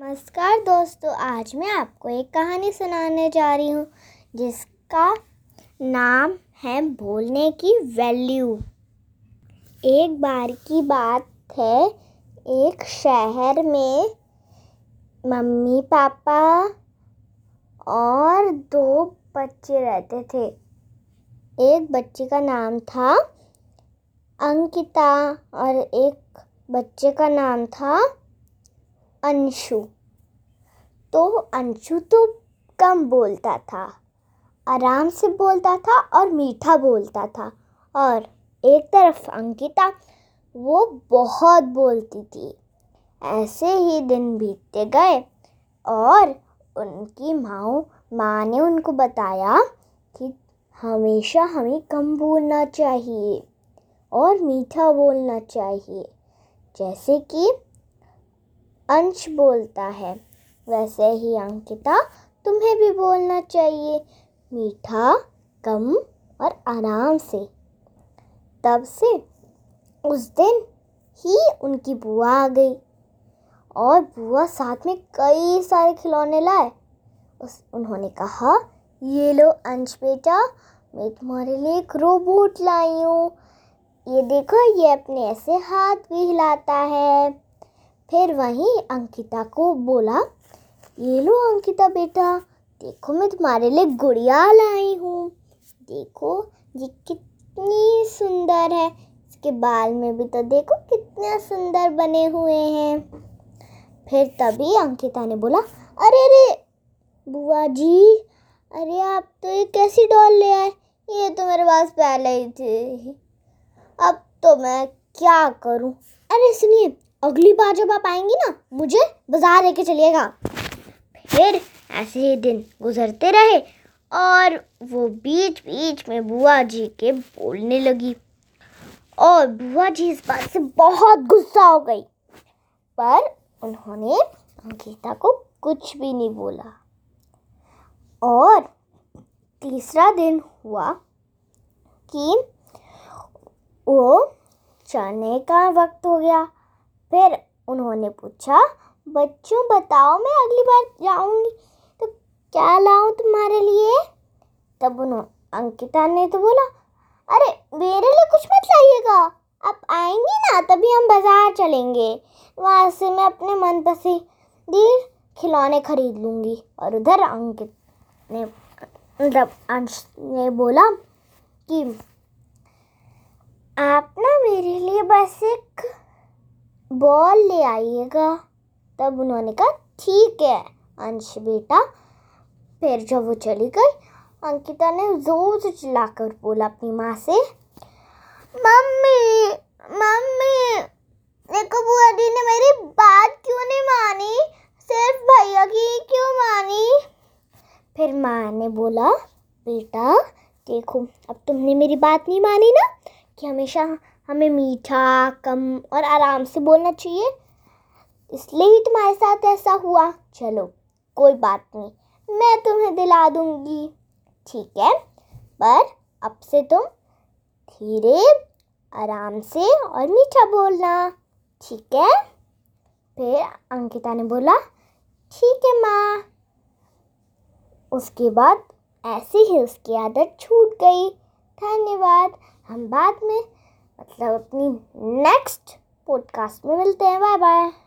नमस्कार दोस्तों, आज मैं आपको एक कहानी सुनाने जा रही हूँ, जिसका नाम है बोलने की वैल्यू। एक बार की बात है, एक शहर में मम्मी, पापा और दो बच्चे रहते थे। एक बच्चे का नाम था अंकिता और एक बच्चे का नाम था अंशु। तो अंशु तो कम बोलता था, आराम से बोलता था और मीठा बोलता था और एक तरफ़ अंकिता वो बहुत बोलती थी। ऐसे ही दिन बीतते गए और उनकी माँ माँ ने उनको बताया कि हमेशा हमें कम बोलना चाहिए और मीठा बोलना चाहिए। जैसे कि अंश बोलता है। वैसे ही अंकिता, तुम्हें भी बोलना चाहिए। मीठा, कम और आराम से। तब से उस दिन ही उनकी बुआ आ गई। और बुआ साथ में कई सारे खिलौने लाए। उस, उन्होंने कहा, ये लो अंश बेटा, मैं तुम्हारे लिए एक रोबोट लाई हूँ। ये देखो, ये अपने ऐसे हाथ भी हिलाता है। फिर वहीं अंकिता को बोला, ये लो अंकिता बेटा, देखो मैं तुम्हारे लिए गुड़िया लाई हूँ। देखो ये कितनी सुंदर है। इसके बाल में भी तो देखो कितने सुंदर बने हुए हैं। फिर तभी अंकिता ने बोला, अरे अरे बुआ जी, अरे आप तो ये कैसी डॉल ले आए? ये तो मेरे पास पहले ही थे। अब तो मैं क्या करूँ? अरे सुनिए अगली बार जब आप आएँगी ना, मुझे बाज़ार लेके चलिएगा। फिर ऐसे ही दिन गुजरते रहे और वो बीच बीच में बुआ जी के बोलने लगी। और बुआ जी इस बात से बहुत गुस्सा हो गई, पर उन्होंने अंकिता को कुछ भी नहीं बोला। और तीसरा दिन हुआ कि वो चढ़ने का वक्त हो गया। फिर उन्होंने पूछा, बच्चों, बताओ मैं अगली बार जाऊँगी तो क्या लाऊं तुम्हारे लिए? तब उन्होंने अंकिता ने तो बोला, अरे, मेरे लिए कुछ मत लाइएगा, आप आएँगी ना, तभी हम बाज़ार चलेंगे, वहाँ से मैं अपने मन पसंदी खिलौने खरीद लूँगी। और उधर अंकित ने मतलब अंश ने बोला कि, आप ना मेरे लिए बस एक बॉल ले आइएगा। तब उन्होंने कहा, ठीक है, अंश बेटा। फिर जब वो चली गई, अंकिता ने ज़ोर से चिल्लाकर बोला अपनी माँ से, मम्मी मम्मी, देखो बुआ दी ने मेरी बात क्यों नहीं मानी? सिर्फ़ भैया की क्यों मानी? फिर माँ ने बोला, बेटा, देखो, अब तुमने मेरी बात नहीं मानी ना कि हमेशा हमें मीठा, कम और आराम से बोलना चाहिए। इसलिए ही तुम्हारे साथ ऐसा हुआ। चलो, कोई बात नहीं, मैं तुम्हें दिला दूँगी। ठीक है, पर अब से तुम धीरे, आराम से और मीठा बोलना। ठीक है? फिर अंकिता ने बोला, ठीक है माँ। उसके बाद ऐसे ही उसकी आदत छूट गई। धन्यवाद, हम बाद में मतलब अपनी नेक्स्ट पॉडकास्ट में मिलते हैं. Bye bye